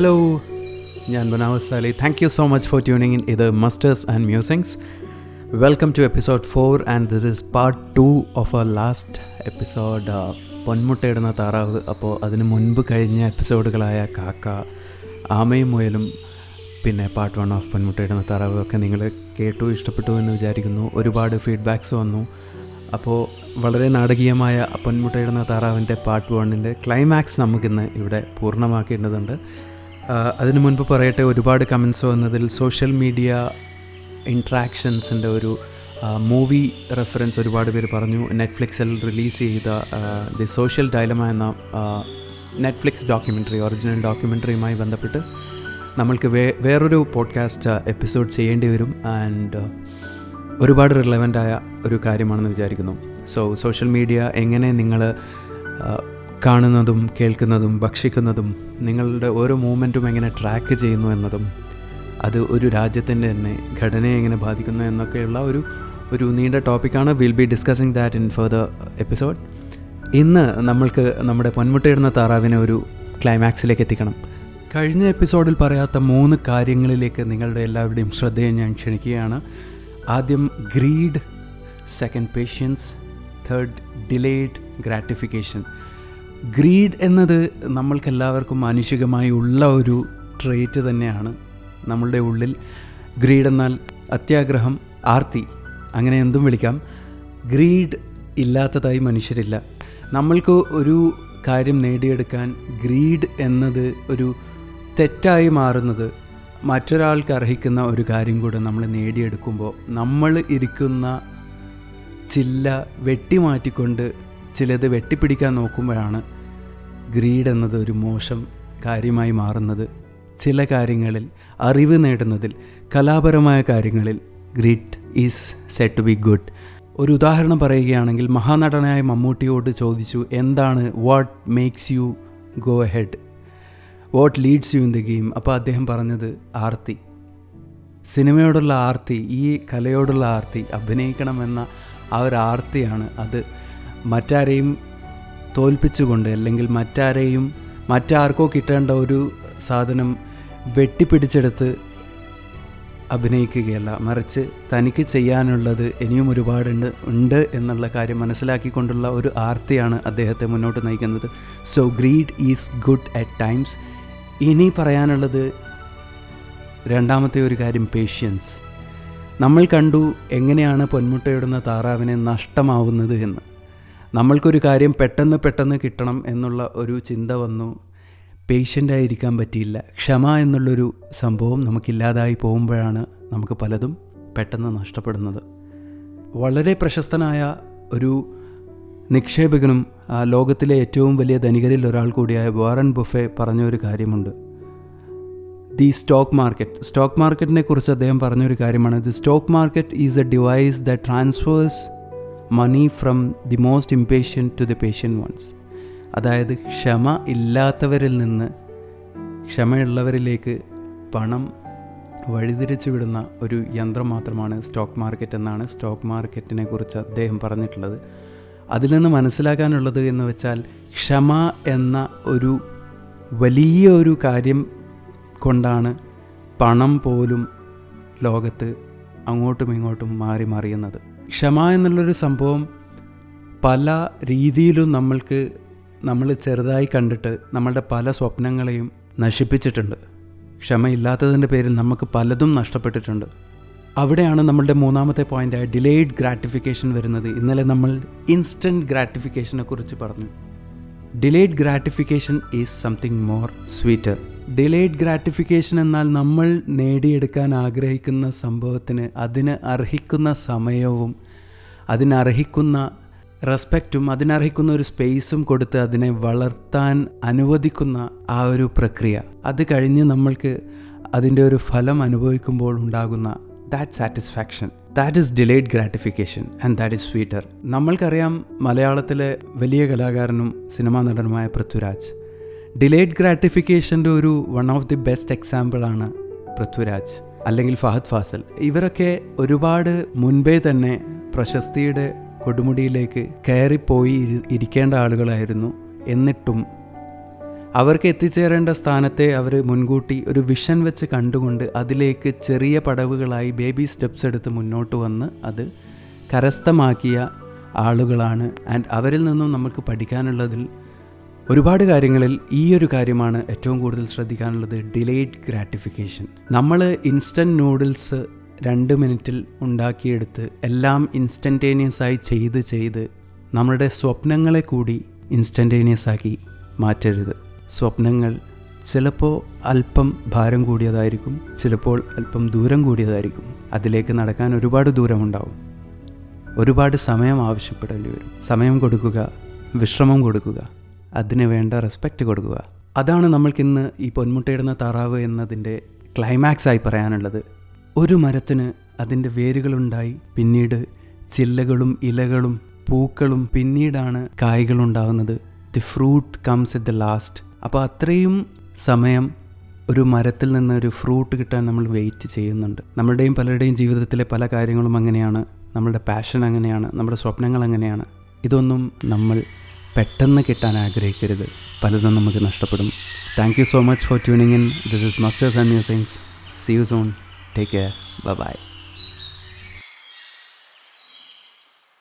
Hello ഞാൻ Banavas Ali. Thank you so much for tuning in ഇത് musters and musings welcome to episode four and this is part two of a last episode പൊന്മുട്ടയിടുന്ന താറാവ്. അപ്പോൾ അതിന് മുൻപ് കഴിഞ്ഞ എപ്പിസോഡുകളായ കാക്ക ആമയും മുയലും പിന്നെ പാർട്ട് വൺ ഓഫ് പൊന്മുട്ടയിടുന്ന താറാവ് ഒക്കെ നിങ്ങൾ കേട്ടു ഇഷ്ടപ്പെട്ടു എന്ന് വിചാരിക്കുന്നു. ഒരുപാട് ഫീഡ്ബാക്ക്സ് വന്നു. അപ്പോൾ വളരെ നാടകീയമായ പൊന്മുട്ടയിടുന്ന താറാവിന്റെ പാർട്ട് വണ്ണിന്റെ ക്ലൈമാക്സ് നമുക്കിന്ന് ഇവിടെ പൂർണമാക്കേണ്ടതുണ്ട്. അതിനു മുൻപ് പറയട്ടെ ഒരുപാട് കമൻസ് വന്നതിൽ സോഷ്യൽ മീഡിയ ഇൻട്രാക്ഷൻസിന്റെ ഒരു മൂവി റെഫറൻസ് ഒരുപാട് പേര് പറഞ്ഞു. നെറ്റ്ഫ്ലിക്സിൽ റിലീസ് ചെയ്ത ദി സോഷ്യൽ ഡയലമ എന്ന നെറ്റ്ഫ്ലിക്സ് ഡോക്യുമെന്ററി ഒറിജിനൽ ഡോക്യുമെന്ററിയുമായി ബന്ധപ്പെട്ട് നമ്മൾക്ക് വേ വേറൊരു പോഡ്കാസ്റ്റ് എപ്പിസോഡ് ചെയ്യേണ്ടി വരും. ആൻഡ് ഒരുപാട് റിലവന്റായ ഒരു കാര്യമാണെന്ന് വിചാരിക്കുന്നു. സോ സോഷ്യൽ മീഡിയ എങ്ങനെ നിങ്ങൾ കാണുന്നതും കേൾക്കുന്നതും ഭക്ഷിക്കുന്നതും നിങ്ങളുടെ ഓരോ മൂമെന്റും എങ്ങനെ ട്രാക്ക് ചെയ്യുന്നു എന്നതും അത് ഒരു രാജ്യത്തിന്റെ തന്നെ ഘടനയെ എങ്ങനെ ബാധിക്കുന്നു എന്നൊക്കെയുള്ള ഒരു ഒരു നീണ്ട ടോപ്പിക്കാണ് will be discussing that in further episode ഇന്ന് നമ്മൾക്ക് നമ്മുടെ പൊന്മുട്ടയിടുന്ന താറാവിനെ ഒരു ക്ലൈമാക്സിലേക്ക് എത്തിക്കണം. കഴിഞ്ഞ എപ്പിസോഡിൽ പറയാത്ത മൂന്ന് കാര്യങ്ങളിലേക്ക് നിങ്ങളുടെ എല്ലാവരുടെയും ശ്രദ്ധയെ ഞാൻ ക്ഷണിക്കുകയാണ്. ആദ്യം greed second patience third delayed gratification greed എന്നത് നമ്മൾക്കെല്ലാവർക്കും മാനുഷികമായി ഉള്ള ഒരു ട്രേറ്റ് തന്നെയാണ്. നമ്മളുടെ ഉള്ളിൽ ഗ്രീഡ് എന്നാൽ അത്യാഗ്രഹം ആർത്തി അങ്ങനെ എന്തും വിളിക്കാം. ഗ്രീഡ് ഇല്ലാത്തതായി മനുഷ്യരില്ല. നമ്മൾക്ക് ഒരു കാര്യം നേടിയെടുക്കാൻ ഗ്രീഡ് എന്നത് ഒരു തെറ്റായി മാറുന്നത് മറ്റൊരാൾക്ക് അർഹിക്കുന്ന ഒരു കാര്യം കൂടെ നമ്മൾ നേടിയെടുക്കുമ്പോൾ നമ്മൾ ഇരിക്കുന്ന ചില്ല വെട്ടിമാറ്റിക്കൊണ്ട് ചിലത് വെട്ടിപ്പിടിക്കാൻ നോക്കുമ്പോഴാണ് ഗ്രീഡ് എന്നത് ഒരു മോശം കാര്യമായി മാറുന്നത്. ചില കാര്യങ്ങളിൽ അറിവ് നേടുന്നതിൽ കലാപരമായ കാര്യങ്ങളിൽ greed is set to be good ഒരു ഉദാഹരണം പറയുകയാണെങ്കിൽ മഹാനടനായ മമ്മൂട്ടിയോട് ചോദിച്ചു എന്താണ്? What makes you go head what leads you in the game അപ്പോൾ അദ്ദേഹം പറഞ്ഞത് ആർത്തി. സിനിമയോടുള്ള ആർത്തി ഈ കലയോടുള്ള ആർത്തി അഭിനയിക്കണമെന്ന ആ ഒരു ആർത്തിയാണ് അത്. മറ്റാരെയും തോൽപ്പിച്ചുകൊണ്ട് അല്ലെങ്കിൽ മറ്റാരെയും മറ്റാർക്കോ കിട്ടേണ്ട ഒരു സാധനം വെട്ടിപ്പിടിച്ചെടുത്ത് അഭിനയിക്കുകയല്ല മറിച്ച് തനിക്ക് ചെയ്യാനുള്ളത് ഇനിയും ഒരുപാടുണ്ട് ഉണ്ട് എന്നുള്ള കാര്യം മനസ്സിലാക്കിക്കൊണ്ടുള്ള ഒരു ആർത്തിയാണ് അദ്ദേഹത്തെ മുന്നോട്ട് നയിക്കുന്നത്. So greed is good at times ഇനി പറയാനുള്ളത് രണ്ടാമത്തെ ഒരു കാര്യം പേഷ്യൻസ് നമ്മൾ കണ്ടു എങ്ങനെയാണ് പൊന്മുട്ടയിടുന്ന താറാവിനെ നഷ്ടമാവുന്നത് എന്ന്. നമ്മൾക്കൊരു കാര്യം പെട്ടെന്ന് പെട്ടെന്ന് കിട്ടണം എന്നുള്ള ഒരു ചിന്ത വന്നു. പേഷ്യന്റായിരിക്കാൻ പറ്റിയില്ല. ക്ഷമ എന്നുള്ളൊരു സംഭവം നമുക്കില്ലാതായി പോകുമ്പോഴാണ് നമുക്ക് പലതും പെട്ടെന്ന് നഷ്ടപ്പെടുന്നത്. വളരെ പ്രശസ്തനായ ഒരു നിക്ഷേപകനും ലോകത്തിലെ ഏറ്റവും വലിയ ധനികരിൽ ഒരാൾ കൂടിയായ വാറൻ ബുഫെ പറഞ്ഞൊരു കാര്യമുണ്ട്. The stock market. സ്റ്റോക്ക് മാർക്കറ്റിനെ കുറിച്ച് അദ്ദേഹം പറഞ്ഞൊരു കാര്യമാണ്. The stock market is a device the transfers money from the most impatient to the patient ones അതായത് ക്ഷമ ഇല്ലാത്തവരിൽ നിന്ന് ക്ഷമയുള്ളവരിലേക്ക് പണം വഴിതിരിച്ചു വിടുന്ന ഒരു യന്ത്രം മാത്രമാണ് സ്റ്റോക്ക് മാർക്കറ്റ് എന്നാണ് സ്റ്റോക്ക് മാർക്കറ്റിനെ കുറിച്ച് അദ്ദേഹം പറഞ്ഞിട്ടുള്ളത്. അതിൽ നിന്ന് മനസ്സിലാക്കാനുള്ളത് എന്ന് വെച്ചാൽ ക്ഷമ എന്ന ഒരു വലിയ ഒരു കാര്യം കൊണ്ടാണ് പണം പോലും ലോകത്ത് അങ്ങോട്ടും ഇങ്ങോട്ടും മാറി മറിയുന്നത്. ക്ഷമ എന്നുള്ളൊരു സംഭവം പല രീതിയിലും നമ്മൾക്ക് നമ്മൾ ചെറുതായി കണ്ടിട്ട് നമ്മളുടെ പല സ്വപ്നങ്ങളെയും നശിപ്പിച്ചിട്ടുണ്ട്. ക്ഷമയില്ലാത്തതിന്റെ പേരിൽ നമുക്ക് പലതും നഷ്ടപ്പെട്ടിട്ടുണ്ട്. അവിടെയാണ് നമ്മളുടെ മൂന്നാമത്തെ പോയിന്റായ ഡിലേഡ് ഗ്രാറ്റിഫിക്കേഷൻ വരുന്നത്. ഇന്നലെ നമ്മൾ ഇൻസ്റ്റന്റ് ഗ്രാറ്റിഫിക്കേഷനെ കുറിച്ച് പറഞ്ഞു. Delayed gratification is something more sweeter delayed gratification എന്നാൽ നമ്മൾ നേടിയെടുക്കാൻ ആഗ്രഹിക്കുന്ന സംഭവത്തിന് അതിന് അർഹിക്കുന്ന സമയവും അതിനർഹിക്കുന്ന റെസ്പെക്റ്റും അതിനർഹിക്കുന്ന ഒരു സ്പേസും കൊടുത്ത് അതിനെ വളർത്താൻ അനുവദിക്കുന്ന ആ ഒരു പ്രക്രിയ. അത് കഴിഞ്ഞ് നമ്മൾക്ക് അതിന്റെ ഒരു ഫലം അനുഭവിക്കുമ്പോൾ ഉണ്ടാകുന്ന that satisfaction that is delayed gratification and that is sweeter നമ്മൾക്കറിയാം മലയാളത്തിലെ വലിയ കലാകാരനും സിനിമാ നടനുമായ പൃഥ്വിരാജ്. ഡിലേഡ് ഗ്രാറ്റിഫിക്കേഷന്റെ ഒരു വൺ ഓഫ് ദി ബെസ്റ്റ് എക്സാമ്പിളാണ് പൃഥ്വിരാജ് അല്ലെങ്കിൽ ഫഹദ് ഫാസൽ. ഇവരൊക്കെ ഒരുപാട് മുൻപേ തന്നെ പ്രശസ്തിയുടെ കൊടുമുടിയിലേക്ക് കയറിപ്പോയി ഇരി- ഇരിക്കേണ്ട ആളുകളായിരുന്നു എന്നിട്ടും അവർക്ക് എത്തിച്ചേരേണ്ട സ്ഥാനത്തെ അവർ മുൻകൂട്ടി ഒരു വിഷൻ വെച്ച് കണ്ടുകൊണ്ട് അതിലേക്ക് ചെറിയ പടവുകളായി ബേബി സ്റ്റെപ്സ് എടുത്ത് മുന്നോട്ട് വന്ന് അത് കരസ്ഥമാക്കിയ ആളുകളാണ്. ആൻഡ് അവരിൽ നിന്നും നമുക്ക് പഠിക്കാനുള്ളതിൽ ഒരുപാട് കാര്യങ്ങളിൽ ഈ ഒരു കാര്യമാണ് ഏറ്റവും കൂടുതൽ ശ്രദ്ധിക്കാനുള്ളത് ഡിലേഡ് ഗ്രാറ്റിഫിക്കേഷൻ നമ്മൾ ഇൻസ്റ്റന്റ് നൂഡിൽസ് രണ്ട് മിനിറ്റിൽ ഉണ്ടാക്കിയെടുത്ത് എല്ലാം ഇൻസ്റ്റന്റേനിയസ് ആയി ചെയ്ത് ചെയ്ത് നമ്മുടെ സ്വപ്നങ്ങളെ കൂടി ഇൻസ്റ്റന്റേനിയസ് ആക്കി മാറ്റരുത്. സ്വപ്നങ്ങൾ ചിലപ്പോൾ അല്പം ഭാരം കൂടിയതായിരിക്കും ചിലപ്പോൾ അല്പം ദൂരം കൂടിയതായിരിക്കും. അതിലേക്ക് നടക്കാൻ ഒരുപാട് ദൂരമുണ്ടാവും. ഒരുപാട് സമയം ആവശ്യപ്പെടേണ്ടി വരും. സമയം കൊടുക്കുക വിശ്രമം കൊടുക്കുക. അതിന് വേണ്ട റെസ്പെക്റ്റ് കൊടുക്കുക. അതാണ് നമ്മൾക്കിന്ന് ഈ പൊന്മുട്ടയിടുന്ന താറാവ് എന്നതിന്റെ ക്ലൈമാക്സ് ആയി പറയാനുള്ളത്. ഒരു മരത്തിന് അതിന്റെ വേരുകളുണ്ടായി പിന്നീട് ചില്ലകളും ഇലകളും പൂക്കളും പിന്നീടാണ് കായ്കളുണ്ടാകുന്നത് the fruit comes at the last അപ്പോൾ അത്രയും സമയം ഒരു മരത്തിൽ നിന്ന് ഒരു ഫ്രൂട്ട് കിട്ടാൻ നമ്മൾ വെയിറ്റ് ചെയ്യുന്നുണ്ട്. നമ്മളുടെയും പലരുടെയും ജീവിതത്തിലെ പല കാര്യങ്ങളും അങ്ങനെയാണ്. നമ്മളുടെ പാഷൻ അങ്ങനെയാണ്. നമ്മുടെ സ്വപ്നങ്ങൾ അങ്ങനെയാണ്. ഇതൊന്നും നമ്മൾ പെട്ടെന്ന് കിട്ടാൻ ആഗ്രഹിക്കരുത്. പലതും നമുക്ക് നഷ്ടപ്പെടും. Thank you so much for tuning in this is musters and musings see you soon take care bye